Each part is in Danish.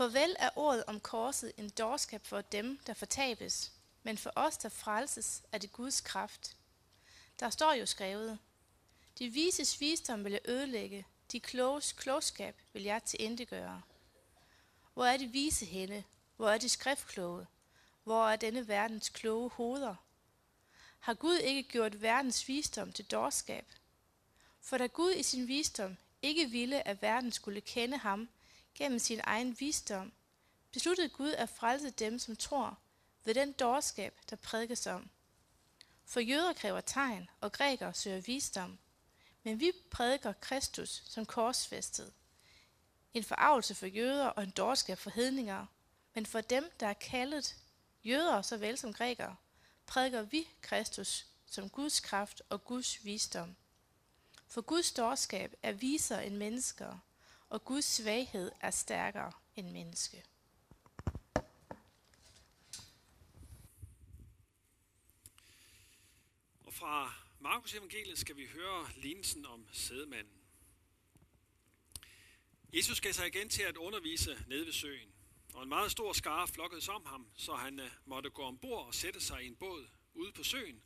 For vel er ordet om korset en dårskab for dem, der fortabes, men for os, der frelses, er det Guds kraft. Der står jo skrevet, De vises visdom vil jeg ødelægge, de kloges klogskab vil jeg til gøre. Hvor er de vise henne? Hvor er de skriftkloge? Hvor er denne verdens kloge hoveder? Har Gud ikke gjort verdens visdom til dårskab? For da Gud i sin visdom ikke ville, at verden skulle kende ham gennem sin egen visdom, besluttede Gud at frelse dem, som tror, ved den dårskab, der prædikes om. For jøder kræver tegn, og grækere søger visdom. Men vi prædiker Kristus som korsfæstet. En forarvelse for jøder og en dårskab for hedninger. Men for dem, der er kaldet, jøder såvel som grækere, prædiker vi Kristus som Guds kraft og Guds visdom. For Guds dårskab er visere end mennesker, og Guds svaghed er stærkere end menneske. Og fra Markus evangeliet skal vi høre lignelsen om sædemanden. Jesus gav sig igen til at undervise nede ved søen, og en meget stor skare flokkedes om ham, så han øh, måtte gå ombord og sætte sig i en båd ude på søen,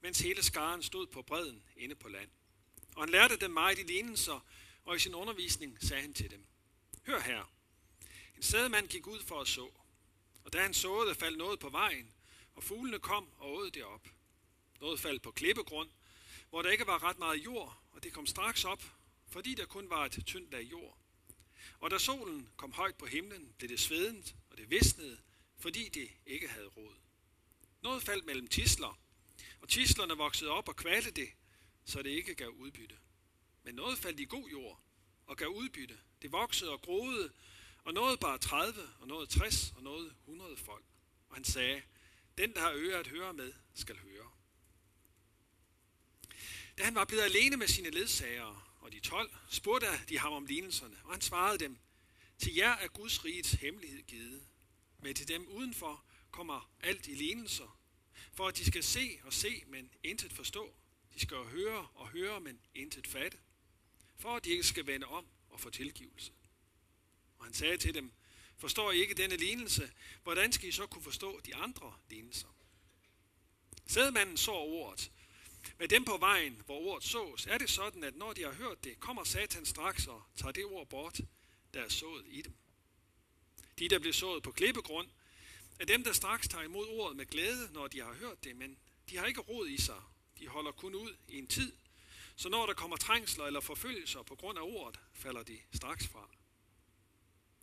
mens hele skaren stod på bredden inde på land. Og han lærte dem meget i lignelser, og i sin undervisning sagde han til dem, Hør her, en sædemand gik ud for at så, og da han såede, faldt noget på vejen, og fuglene kom og åd det op. Noget faldt på klippegrund, hvor der ikke var ret meget jord, og det kom straks op, fordi der kun var et tyndt lag jord. Og da solen kom højt på himlen, blev det svedent, og det visnede, fordi det ikke havde rod. Noget faldt mellem tisler, og tislerne voksede op og kvalte det, så det ikke gav udbytte. Men noget faldt i god jord og gav udbytte. Det voksede og groede, og noget bare 30, og noget 60, og noget 100 folk. Og han sagde, den der har øre at høre med, skal høre. Da han var blevet alene med sine ledsagere og de 12, spurgte de ham om lignelserne, og han svarede dem, til jer er Guds rigets hemmelighed givet, men til dem udenfor kommer alt i lignelser, for at de skal se og se, men intet forstå. De skal høre og høre, men intet fatte, for at de ikke skal vende om og få tilgivelse. Og han sagde til dem, forstår I ikke denne lignelse, hvordan skal I så kunne forstå de andre lignelser? Sædmanden så ordet. Med dem på vejen, hvor ordet sås, er det sådan, at når de har hørt det, kommer Satan straks og tager det ord bort, der er sået i dem. De, der blev sået på klippegrund, er dem, der straks tager imod ordet med glæde, når de har hørt det, men de har ikke rod i sig. De holder kun ud i en tid, så når der kommer trængsler eller forfølgelser på grund af ordet, falder de straks fra.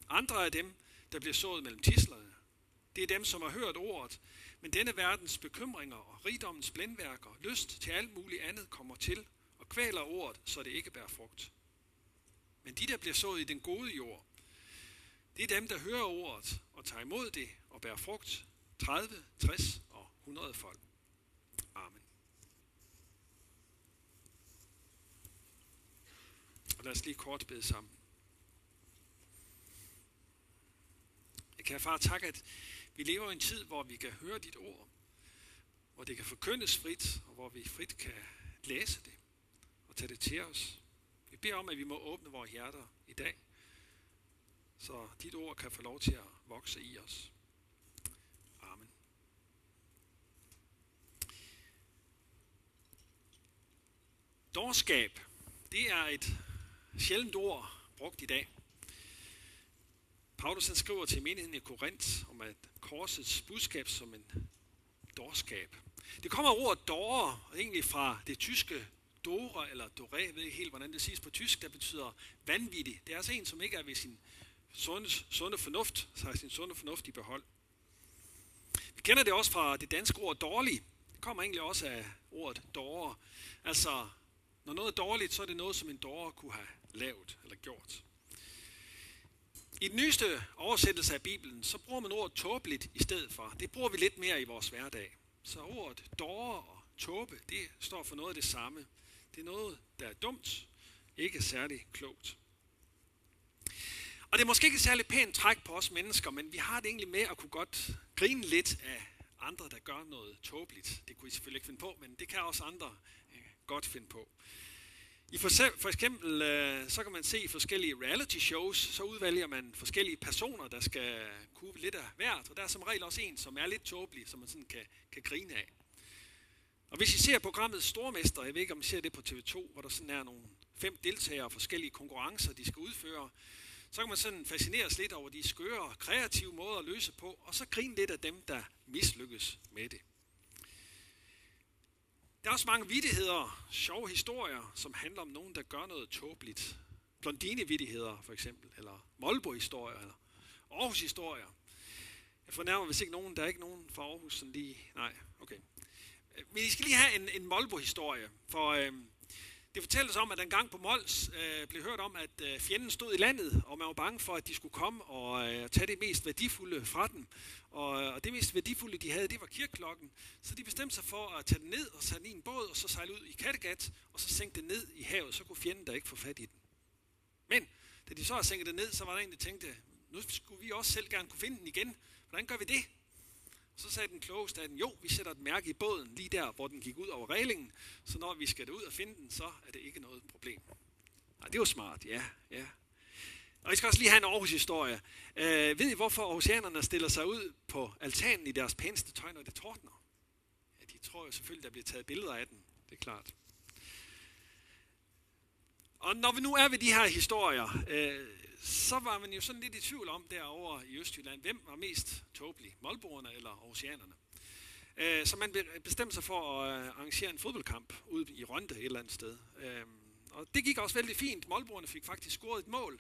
Andre af dem, der bliver sået mellem tislerne, det er dem, som har hørt ordet, men denne verdens bekymringer og rigdommens blændværker, lyst til alt muligt andet kommer til og kvæler ordet, så det ikke bærer frugt. Men de, der bliver sået i den gode jord, det er dem, der hører ordet og tager imod det og bærer frugt 30, 60 og 100 folk. Amen. Og lad os lige kort bede sammen. Jeg kan far tak, at vi lever i en tid, hvor vi kan høre dit ord, hvor det kan forkyndes frit, og hvor vi frit kan læse det og tage det til os. Vi beder om, at vi må åbne vores hjerter i dag, så dit ord kan få lov til at vokse i os. Amen. Dårskab, det er et sjældent ord brugt i dag. Paulus han skriver til menigheden i Korinth om at korsets budskab som en dårskab. Det kommer ordet dårer egentlig fra det tyske dore eller dore, jeg ved ikke helt, hvordan det siges på tysk, der betyder vanvittig. Det er altså en, som ikke er ved sin sunde, sunde fornuft, så har sin sunde fornuft i behold. Vi kender det også fra det danske ord dårlig. Det kommer egentlig også af ordet dårer. Altså, når noget er dårligt, så er det noget, som en dårer kunne have lavet eller gjort. I den nyeste oversættelse af Bibelen, så bruger man ordet tåbeligt i stedet for. Det bruger vi lidt mere i vores hverdag. Så ordet dåre og tåbe, det står for noget af det samme. Det er noget, der er dumt, ikke særlig klogt. Og det er måske ikke et særligt pænt træk på os mennesker, men vi har det egentlig med at kunne godt grine lidt af andre, der gør noget tåbeligt. Det kunne I selvfølgelig ikke finde på, men det kan også andre øh, godt finde på. I for, for eksempel, øh, så kan man se i forskellige reality shows, så udvælger man forskellige personer, der skal kunne lidt af hvert, og der er som regel også en, som er lidt tåbelig, som man sådan kan, kan grine af. Og hvis I ser programmet Stormester, jeg ved ikke om I ser det på TV2, hvor der sådan er nogle fem deltagere og forskellige konkurrencer, de skal udføre, så kan man sådan fascineres lidt over de skøre, kreative måder at løse på, og så grine lidt af dem, der mislykkes med det. Der er også mange vidtigheder, sjove historier, som handler om nogen, der gør noget tåbeligt. Blondine-vittigheder for eksempel, eller Molbo-historier, eller Aarhus-historier. Jeg fornærmer hvis ikke nogen, der er ikke nogen fra Aarhus sådan lige, nej, okay. Øh, men I skal lige have en, en Molbo-historie, for øh, det fortælles om, at en gang på Mols øh, blev hørt om, at øh, fjenden stod i landet, og man var bange for, at de skulle komme og øh, tage det mest værdifulde fra dem. Og, og det mest værdifulde, de havde, det var kirkeklokken. Så de bestemte sig for at tage den ned og sætte den i en båd, og så sejle ud i Kattegat, og så sænke den ned i havet. Så kunne fjenden der ikke få fat i den. Men da de så har sænket den ned, så var der en, der tænkte, nu skulle vi også selv gerne kunne finde den igen. Hvordan gør vi det? Så sagde den klogeste af den, jo, vi sætter et mærke i båden, lige der, hvor den gik ud over reglingen, så når vi skal ud og finde den, så er det ikke noget problem. Nej, det var smart, ja, ja. Og I skal også lige have en Aarhus-historie. Øh, ved I, hvorfor aarhusianerne stiller sig ud på altanen i deres pæneste tøj, når det tordner? Ja, de tror jo selvfølgelig, der bliver taget billeder af den. Det er klart. Og når vi nu er ved de her historier, øh, så var man jo sådan lidt i tvivl om derovre i Østjylland, hvem var mest tåbelig, Målborgerne eller Aarhusianerne. Øh, så man bestemte sig for at øh, arrangere en fodboldkamp ude i Rønde et eller andet sted. Øh, og det gik også vældig fint. Målborgerne fik faktisk scoret et mål.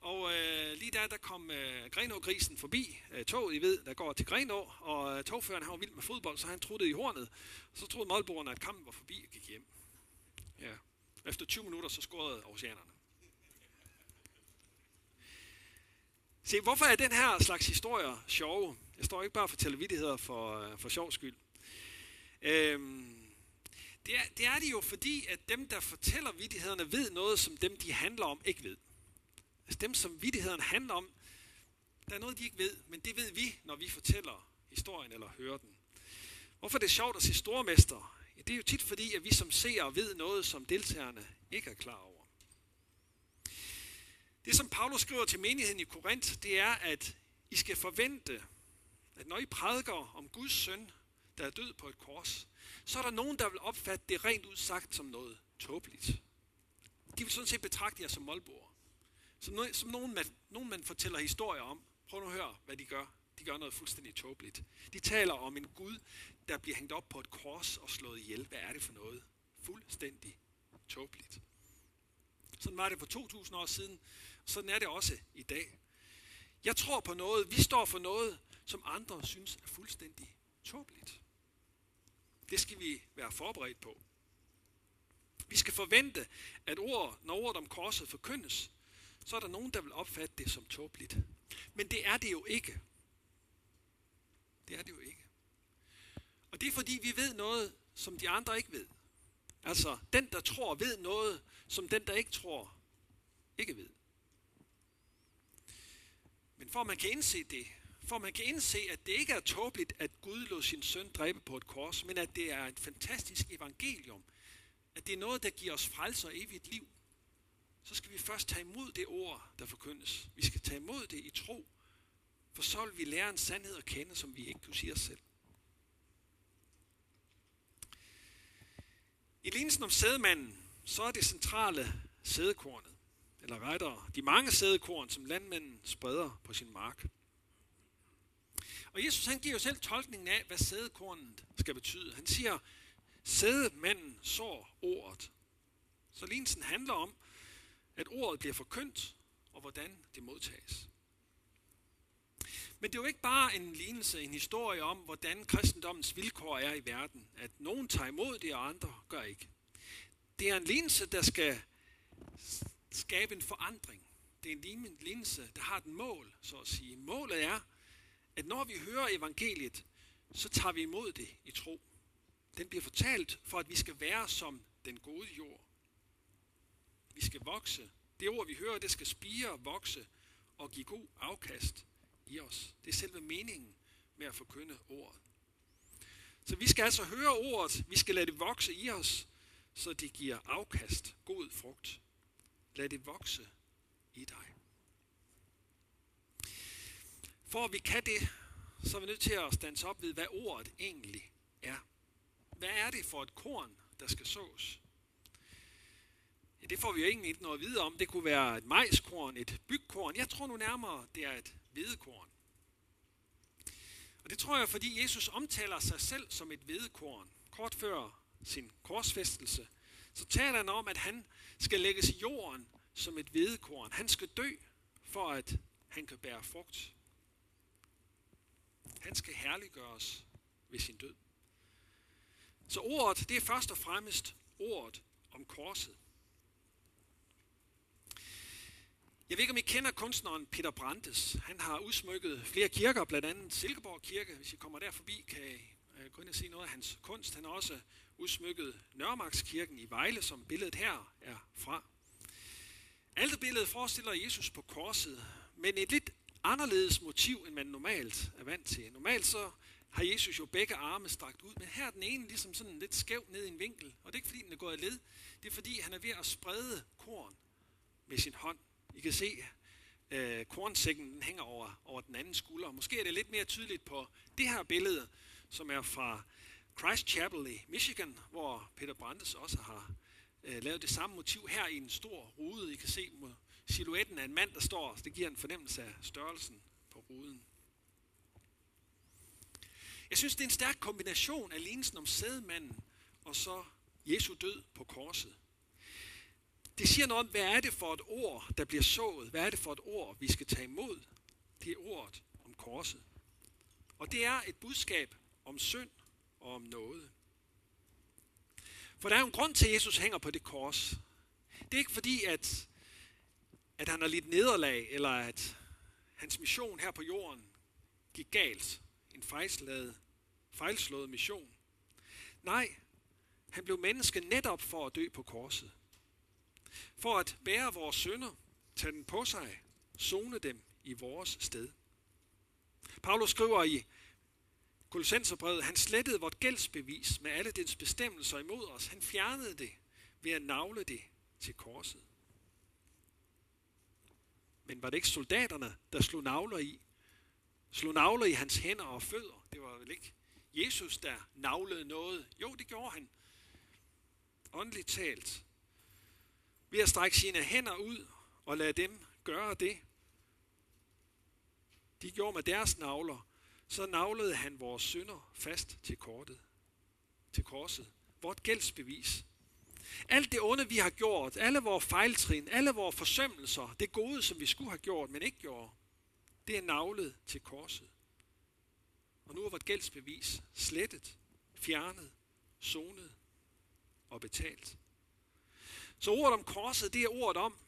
Og øh, lige der, der kom øh, Grenå-grisen forbi øh, toget, I ved, der går til Grenå, og øh, togføreren han var vild med fodbold, så han truttede i hornet. Så troede Målborgerne, at kampen var forbi og gik hjem. Ja. Efter 20 minutter, så scorede oceanerne. Se, hvorfor er den her slags historier sjove? Jeg står ikke bare for fortæller vidtigheder for, øh, for sjov skyld. Øhm, det, er, det er det jo fordi, at dem, der fortæller vidtighederne, ved noget, som dem, de handler om, ikke ved. Altså dem, som vidtighederne handler om, der er noget, de ikke ved, men det ved vi, når vi fortæller historien eller hører den. Hvorfor er det sjovt at se stormester? Ja, det er jo tit fordi, at vi som ser ved noget, som deltagerne ikke er klar over. Det, som Paulus skriver til menigheden i Korinth, det er, at I skal forvente, at når I prædiker om Guds søn, der er død på et kors, så er der nogen, der vil opfatte det rent ud sagt som noget tåbeligt. De vil sådan set betragte jer som målbord. Som, noget, som nogen, man, nogen, man fortæller historier om. Prøv nu at høre, hvad de gør. De gør noget fuldstændig tåbeligt. De taler om en Gud, der bliver hængt op på et kors og slået ihjel. Hvad er det for noget? Fuldstændig tåbeligt. Sådan var det for 2000 år siden. Sådan er det også i dag. Jeg tror på noget, vi står for noget, som andre synes er fuldstændig tåbeligt. Det skal vi være forberedt på. Vi skal forvente, at ord, når ordet om korset forkyndes, så er der nogen, der vil opfatte det som tåbeligt. Men det er det jo ikke. Det er det jo ikke. Og det er fordi, vi ved noget, som de andre ikke ved. Altså, den, der tror, ved noget, som den, der ikke tror, ikke ved. Men for at man kan indse det, for at man kan indse, at det ikke er tåbeligt, at Gud lod sin søn dræbe på et kors, men at det er et fantastisk evangelium, at det er noget, der giver os frelse og evigt liv, så skal vi først tage imod det ord, der forkyndes. Vi skal tage imod det i tro, for så vil vi lære en sandhed at kende, som vi ikke kunne sige os selv. I lignelsen om sædemanden, så er det centrale sædekornet eller rettere de mange sædekorn, som landmanden spreder på sin mark. Og Jesus han giver jo selv tolkningen af, hvad sædekornet skal betyde. Han siger, sædemanden sår ordet. Så lignelsen handler om, at ordet bliver forkyndt, og hvordan det modtages. Men det er jo ikke bare en lignelse, en historie om, hvordan kristendommens vilkår er i verden. At nogen tager imod det, og andre gør ikke. Det er en lignelse, der skal skabe en forandring. Det er en lignelse, der har et mål, så at sige. Målet er, at når vi hører evangeliet, så tager vi imod det i tro. Den bliver fortalt for, at vi skal være som den gode jord. Vi skal vokse. Det ord, vi hører, det skal spire, og vokse og give god afkast i os. Det er selve meningen med at forkynde ordet. Så vi skal altså høre ordet, vi skal lade det vokse i os, så det giver afkast, god frugt. Lad det vokse i dig. For at vi kan det, så er vi nødt til at stands op ved, hvad ordet egentlig er. Hvad er det for et korn, der skal sås? Ja, det får vi jo egentlig ikke noget at vide om. Det kunne være et majskorn, et bygkorn. Jeg tror nu nærmere, det er et hvedekorn. Og det tror jeg, fordi Jesus omtaler sig selv som et hvedekorn. Kort før sin korsfæstelse, så taler han om, at han skal lægges i jorden som et hvedekorn. Han skal dø, for at han kan bære frugt. Han skal herliggøres ved sin død. Så ordet, det er først og fremmest ordet om korset. Jeg ved ikke, om I kender kunstneren Peter Brandes. Han har udsmykket flere kirker, blandt andet Silkeborg Kirke. Hvis I kommer der forbi, kan I øh, gå ind og se noget af hans kunst. Han har også udsmykket Nørremarkskirken i Vejle, som billedet her er fra. Alt billedet forestiller Jesus på korset, men et lidt anderledes motiv, end man normalt er vant til. Normalt så har Jesus jo begge arme strakt ud, men her er den ene ligesom sådan lidt skæv ned i en vinkel. Og det er ikke fordi, den er gået af led. Det er fordi, han er ved at sprede korn med sin hånd. I kan se, øh, kornsækken den hænger over, over den anden skulder. Måske er det lidt mere tydeligt på det her billede, som er fra Christ Chapel i Michigan, hvor Peter Brandes også har øh, lavet det samme motiv her i en stor rude. I kan se silhuetten af en mand, der står. Det giver en fornemmelse af størrelsen på ruden. Jeg synes, det er en stærk kombination af lignelsen om sædemanden og så Jesu død på korset. Det siger noget om, hvad er det for et ord, der bliver sået? Hvad er det for et ord, vi skal tage imod? Det er ordet om korset. Og det er et budskab om synd og om noget. For der er jo en grund til, at Jesus hænger på det kors. Det er ikke fordi, at, at han har lidt nederlag, eller at hans mission her på jorden gik galt. En fejlslaget, fejlslået mission. Nej, han blev menneske netop for at dø på korset. For at bære vores sønder, tage den på sig, zone dem i vores sted. Paulus skriver i Kolossenserbrevet, han slettede vort gældsbevis med alle dens bestemmelser imod os. Han fjernede det ved at navle det til korset. Men var det ikke soldaterne, der slog navler i? Slog navler i hans hænder og fødder? Det var vel ikke Jesus, der navlede noget? Jo, det gjorde han. Åndeligt talt. Ved at strække sine hænder ud og lade dem gøre det. De gjorde med deres navler, så navlede han vores synder fast til kortet, til korset. Vort gældsbevis. Alt det onde, vi har gjort, alle vores fejltrin, alle vores forsømmelser, det gode, som vi skulle have gjort, men ikke gjorde, det er navlet til korset. Og nu er vort gældsbevis slettet, fjernet, sonet og betalt. Så ordet om korset, det er ordet om,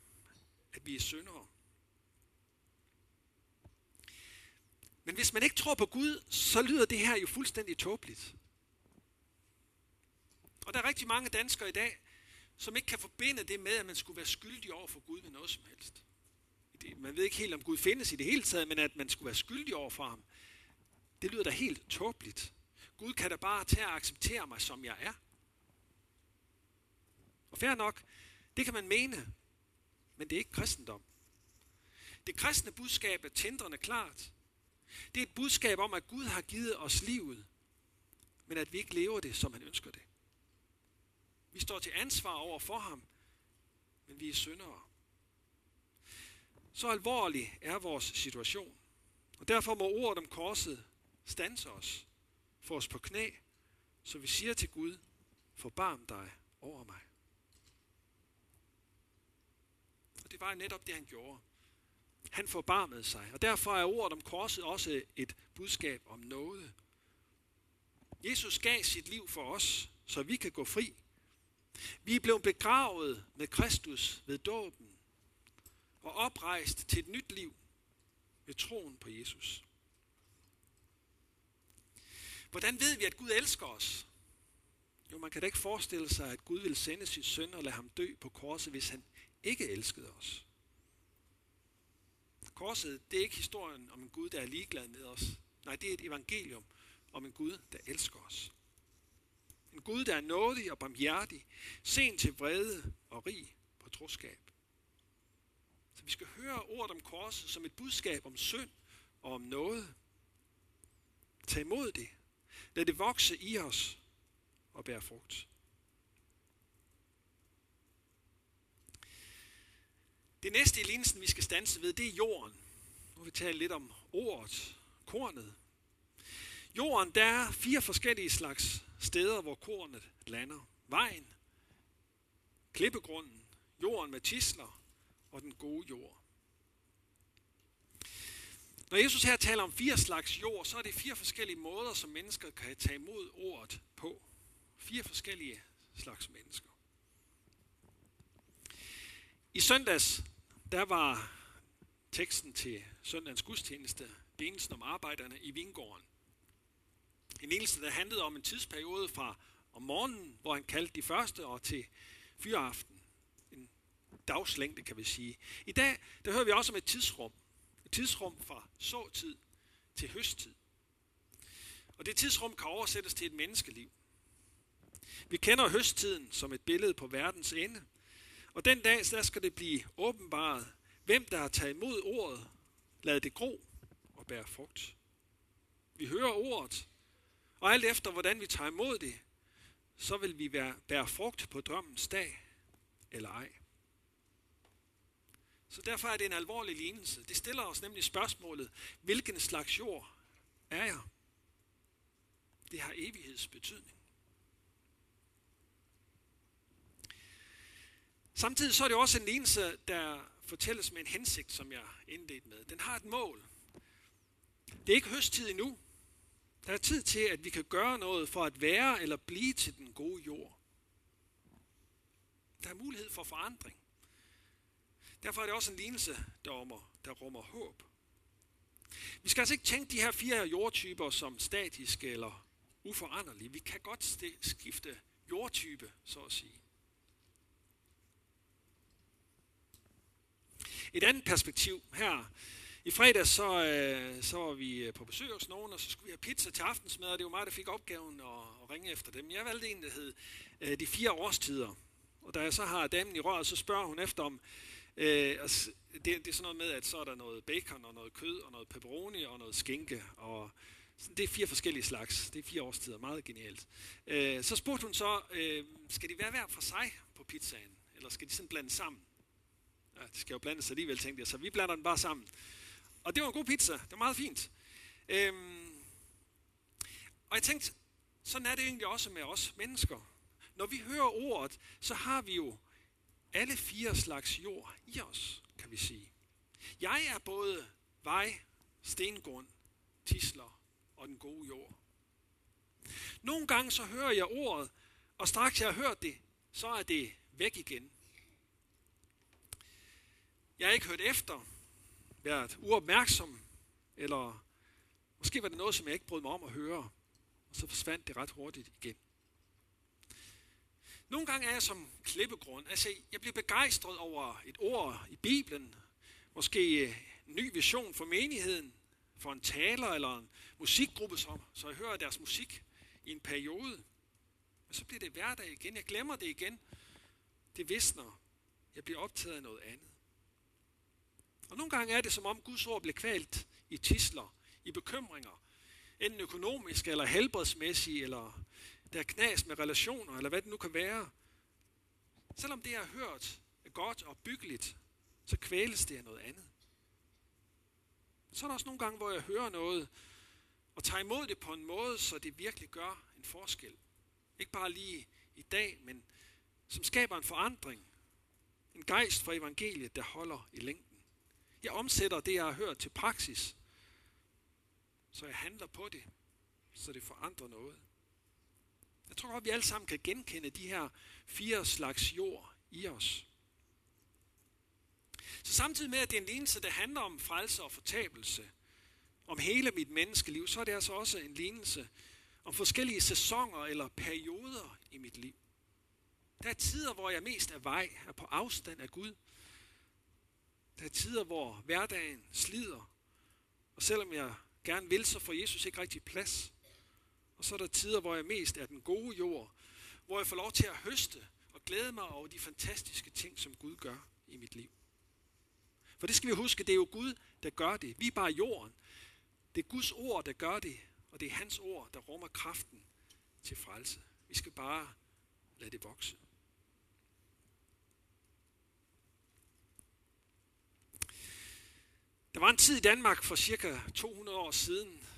at vi er syndere. Men hvis man ikke tror på Gud, så lyder det her jo fuldstændig tåbeligt. Og der er rigtig mange danskere i dag, som ikke kan forbinde det med, at man skulle være skyldig over for Gud med noget som helst. Man ved ikke helt, om Gud findes i det hele taget, men at man skulle være skyldig over for ham, det lyder da helt tåbeligt. Gud kan da bare tage og acceptere mig, som jeg er. Og fair nok, det kan man mene, men det er ikke kristendom. Det kristne budskab er tændrende klart. Det er et budskab om, at Gud har givet os livet, men at vi ikke lever det, som han ønsker det. Vi står til ansvar over for ham, men vi er syndere. Så alvorlig er vores situation. Og derfor må ordet om korset stanse os, få os på knæ, så vi siger til Gud, forbarm dig over mig. Og det var netop det, han gjorde. Han forbarmede sig, og derfor er ordet om korset også et budskab om noget. Jesus gav sit liv for os, så vi kan gå fri. Vi er blevet begravet med Kristus ved dåben og oprejst til et nyt liv ved troen på Jesus. Hvordan ved vi, at Gud elsker os? Jo, man kan da ikke forestille sig, at Gud vil sende sin søn og lade ham dø på korset, hvis han ikke elskede os. Korset, det er ikke historien om en Gud, der er ligeglad med os. Nej, det er et evangelium om en Gud, der elsker os. En Gud, der er nådig og barmhjertig, sen til vrede og rig på troskab. Så vi skal høre ordet om korset som et budskab om synd og om noget. Tag imod det. Lad det vokse i os og bære frugt. Det næste i lignelsen, vi skal stanse ved, det er jorden. Nu vil vi tale lidt om ordet, kornet. Jorden, der er fire forskellige slags steder, hvor kornet lander. Vejen, klippegrunden, jorden med tisler og den gode jord. Når Jesus her taler om fire slags jord, så er det fire forskellige måder, som mennesker kan tage imod ordet på. Fire forskellige slags mennesker. I søndags, der var teksten til søndagens gudstjeneste, delen om arbejderne i vingården. En eneste, der handlede om en tidsperiode fra om morgenen, hvor han kaldte de første, og til fyraften. En dagslængde, kan vi sige. I dag, der hører vi også om et tidsrum. Et tidsrum fra såtid til høsttid. Og det tidsrum kan oversættes til et menneskeliv. Vi kender høsttiden som et billede på verdens ende. Og den dag, der skal det blive åbenbaret, hvem der har taget imod ordet, lad det gro og bære frugt. Vi hører ordet, og alt efter hvordan vi tager imod det, så vil vi være, bære frugt på drømmens dag, eller ej. Så derfor er det en alvorlig lignelse. Det stiller os nemlig spørgsmålet, hvilken slags jord er jeg? Det har evighedsbetydning. Samtidig så er det også en lignelse, der fortælles med en hensigt, som jeg indledte med. Den har et mål. Det er ikke høsttid endnu. Der er tid til, at vi kan gøre noget for at være eller blive til den gode jord. Der er mulighed for forandring. Derfor er det også en lignelse, der rummer, der rummer håb. Vi skal altså ikke tænke de her fire jordtyper som statiske eller uforanderlige. Vi kan godt skifte jordtype, så at sige. Et andet perspektiv her. I fredag så, øh, så var vi øh, på besøg hos nogen, og så skulle vi have pizza til aftensmad, og det var mig, der fik opgaven at, at ringe efter dem. Jeg valgte en, der hed øh, De Fire Årstider. Og da jeg så har damen i røret, så spørger hun efter om, øh, altså, det, det er sådan noget med, at så er der noget bacon og noget kød og noget pepperoni og noget skinke. Og det er fire forskellige slags. Det er fire årstider. Meget genialt. Øh, så spurgte hun så, øh, skal de være hver for sig på pizzaen? Eller skal de sådan blande sammen? Ja, det skal jo blandes alligevel, tænkte jeg. Så vi blander den bare sammen. Og det var en god pizza. Det var meget fint. Øhm, og jeg tænkte, sådan er det egentlig også med os mennesker. Når vi hører ordet, så har vi jo alle fire slags jord i os, kan vi sige. Jeg er både vej, stengrund, tisler og den gode jord. Nogle gange så hører jeg ordet, og straks jeg har hørt det, så er det væk igen. Jeg har ikke hørt efter, været uopmærksom, eller måske var det noget, som jeg ikke brød mig om at høre, og så forsvandt det ret hurtigt igen. Nogle gange er jeg som klippegrund. Altså, jeg bliver begejstret over et ord i Bibelen, måske en ny vision for menigheden, for en taler eller en musikgruppe, som, så jeg hører deres musik i en periode. Men så bliver det hverdag igen. Jeg glemmer det igen. Det visner. Jeg bliver optaget af noget andet. Og nogle gange er det som om Guds ord bliver kvalt i tisler, i bekymringer, enten økonomisk eller helbredsmæssige, eller der er knas med relationer, eller hvad det nu kan være. Selvom det, jeg har hørt, er godt og byggeligt, så kvæles det af noget andet. Så er der også nogle gange, hvor jeg hører noget, og tager imod det på en måde, så det virkelig gør en forskel. Ikke bare lige i dag, men som skaber en forandring. En gejst for evangeliet, der holder i længden. Jeg omsætter det, jeg har hørt til praksis, så jeg handler på det, så det forandrer noget. Jeg tror godt, vi alle sammen kan genkende de her fire slags jord i os. Så samtidig med, at det er en lignelse, der handler om frelse og fortabelse, om hele mit menneskeliv, så er det altså også en lignelse om forskellige sæsoner eller perioder i mit liv. Der er tider, hvor jeg mest er vej, er på afstand af Gud, der er tider, hvor hverdagen slider, og selvom jeg gerne vil, så får Jesus ikke rigtig plads. Og så er der tider, hvor jeg mest er den gode jord, hvor jeg får lov til at høste og glæde mig over de fantastiske ting, som Gud gør i mit liv. For det skal vi huske, det er jo Gud, der gør det. Vi er bare jorden. Det er Guds ord, der gør det, og det er hans ord, der rummer kraften til frelse. Vi skal bare lade det vokse. Der var en tid i Danmark for cirka 200 år siden,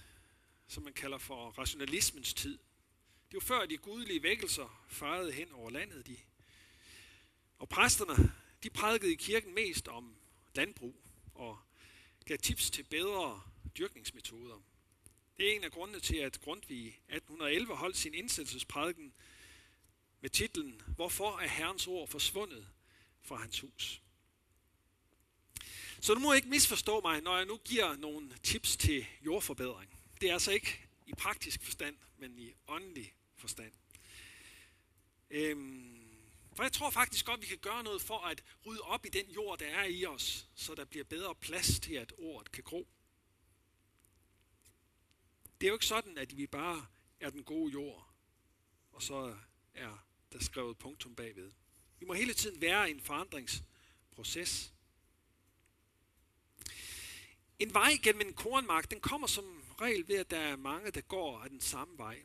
som man kalder for rationalismens tid. Det var før de gudelige vækkelser farede hen over landet. De. Og præsterne, de prædikede i kirken mest om landbrug og gav tips til bedre dyrkningsmetoder. Det er en af grundene til, at Grundtvig i 1811 holdt sin indsættelsesprædiken med titlen Hvorfor er Herrens ord forsvundet fra hans hus? Så du må ikke misforstå mig, når jeg nu giver nogle tips til jordforbedring. Det er altså ikke i praktisk forstand, men i åndelig forstand. Øhm, for jeg tror faktisk godt, vi kan gøre noget for at rydde op i den jord, der er i os, så der bliver bedre plads til, at ordet kan gro. Det er jo ikke sådan, at vi bare er den gode jord, og så er der skrevet punktum bagved. Vi må hele tiden være i en forandringsproces. En vej gennem en kornmark, den kommer som regel ved, at der er mange, der går af den samme vej.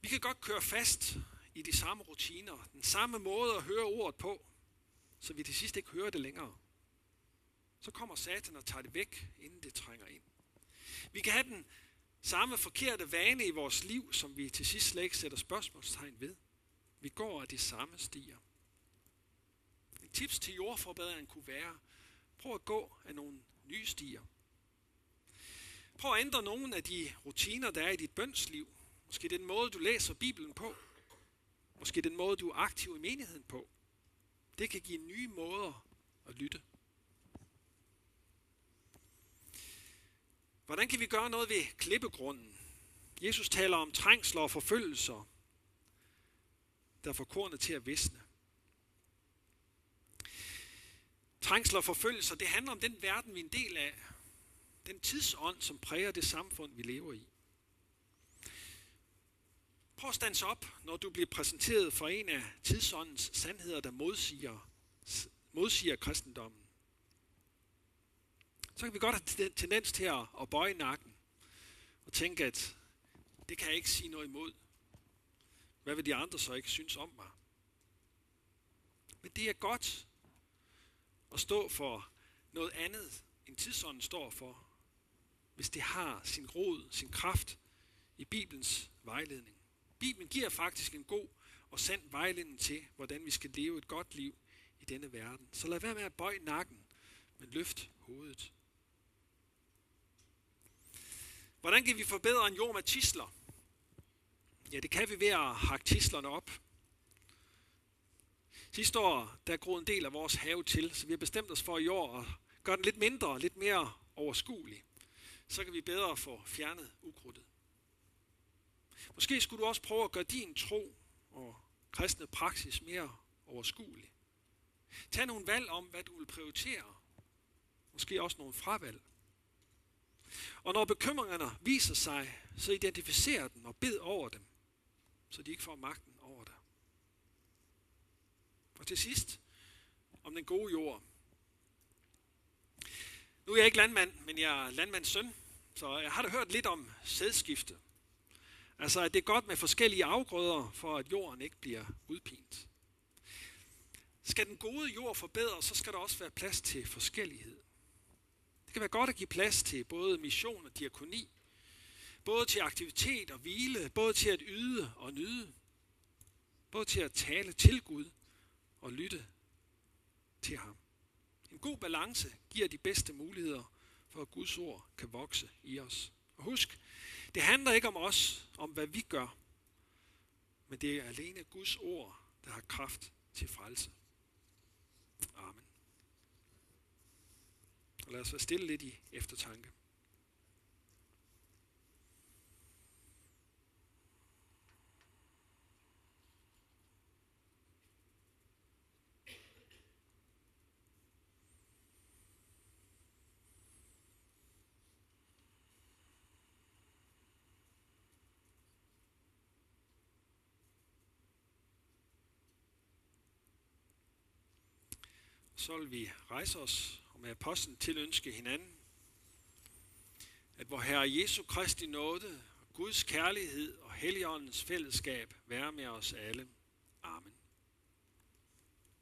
Vi kan godt køre fast i de samme rutiner, den samme måde at høre ordet på, så vi til sidst ikke hører det længere. Så kommer satan og tager det væk, inden det trænger ind. Vi kan have den samme forkerte vane i vores liv, som vi til sidst slet ikke sætter spørgsmålstegn ved. Vi går af de samme stier. Et tips til jordforbedring kunne være, prøv at gå af nogle nye stier. Prøv at ændre nogle af de rutiner, der er i dit bønsliv. Måske den måde, du læser Bibelen på. Måske den måde, du er aktiv i menigheden på. Det kan give nye måder at lytte. Hvordan kan vi gøre noget ved klippegrunden? Jesus taler om trængsler og forfølgelser, der får kornet til at visne. Trængsler og forfølgelser, det handler om den verden, vi er en del af. Den tidsånd, som præger det samfund, vi lever i. Prøv at stands op, når du bliver præsenteret for en af tidsåndens sandheder, der modsiger, modsiger kristendommen. Så kan vi godt have tendens til at, at bøje nakken og tænke, at det kan jeg ikke sige noget imod. Hvad vil de andre så ikke synes om mig? Men det er godt at stå for noget andet, end tidsånden står for, hvis det har sin rod, sin kraft i Bibelens vejledning. Bibelen giver faktisk en god og sand vejledning til, hvordan vi skal leve et godt liv i denne verden. Så lad være med at bøje nakken, men løft hovedet. Hvordan kan vi forbedre en jord med tisler? Ja, det kan vi ved at hakke tislerne op. Sidste år, der groede en del af vores have til, så vi har bestemt os for i år at gøre den lidt mindre, lidt mere overskuelig. Så kan vi bedre få fjernet ukrudtet. Måske skulle du også prøve at gøre din tro og kristne praksis mere overskuelig. Tag nogle valg om, hvad du vil prioritere. Måske også nogle fravalg. Og når bekymringerne viser sig, så identificer dem og bed over dem, så de ikke får magten over dig. Og til sidst, om den gode jord. Nu er jeg ikke landmand, men jeg er landmands søn, så jeg har da hørt lidt om sædskifte. Altså, at det er godt med forskellige afgrøder, for at jorden ikke bliver udpint. Skal den gode jord forbedres, så skal der også være plads til forskellighed. Det kan være godt at give plads til både mission og diakoni, både til aktivitet og hvile, både til at yde og nyde, både til at tale til Gud og lytte til ham. En god balance giver de bedste muligheder for, at Guds ord kan vokse i os. Og husk, det handler ikke om os, om hvad vi gør, men det er alene Guds ord, der har kraft til frelse. Amen. Og lad os være stille lidt i eftertanke. Så vil vi rejse os og med apostlen tilønske hinanden, at vor Herre Jesu Kristi nåde, Guds kærlighed og Helligåndens fællesskab være med os alle. Amen.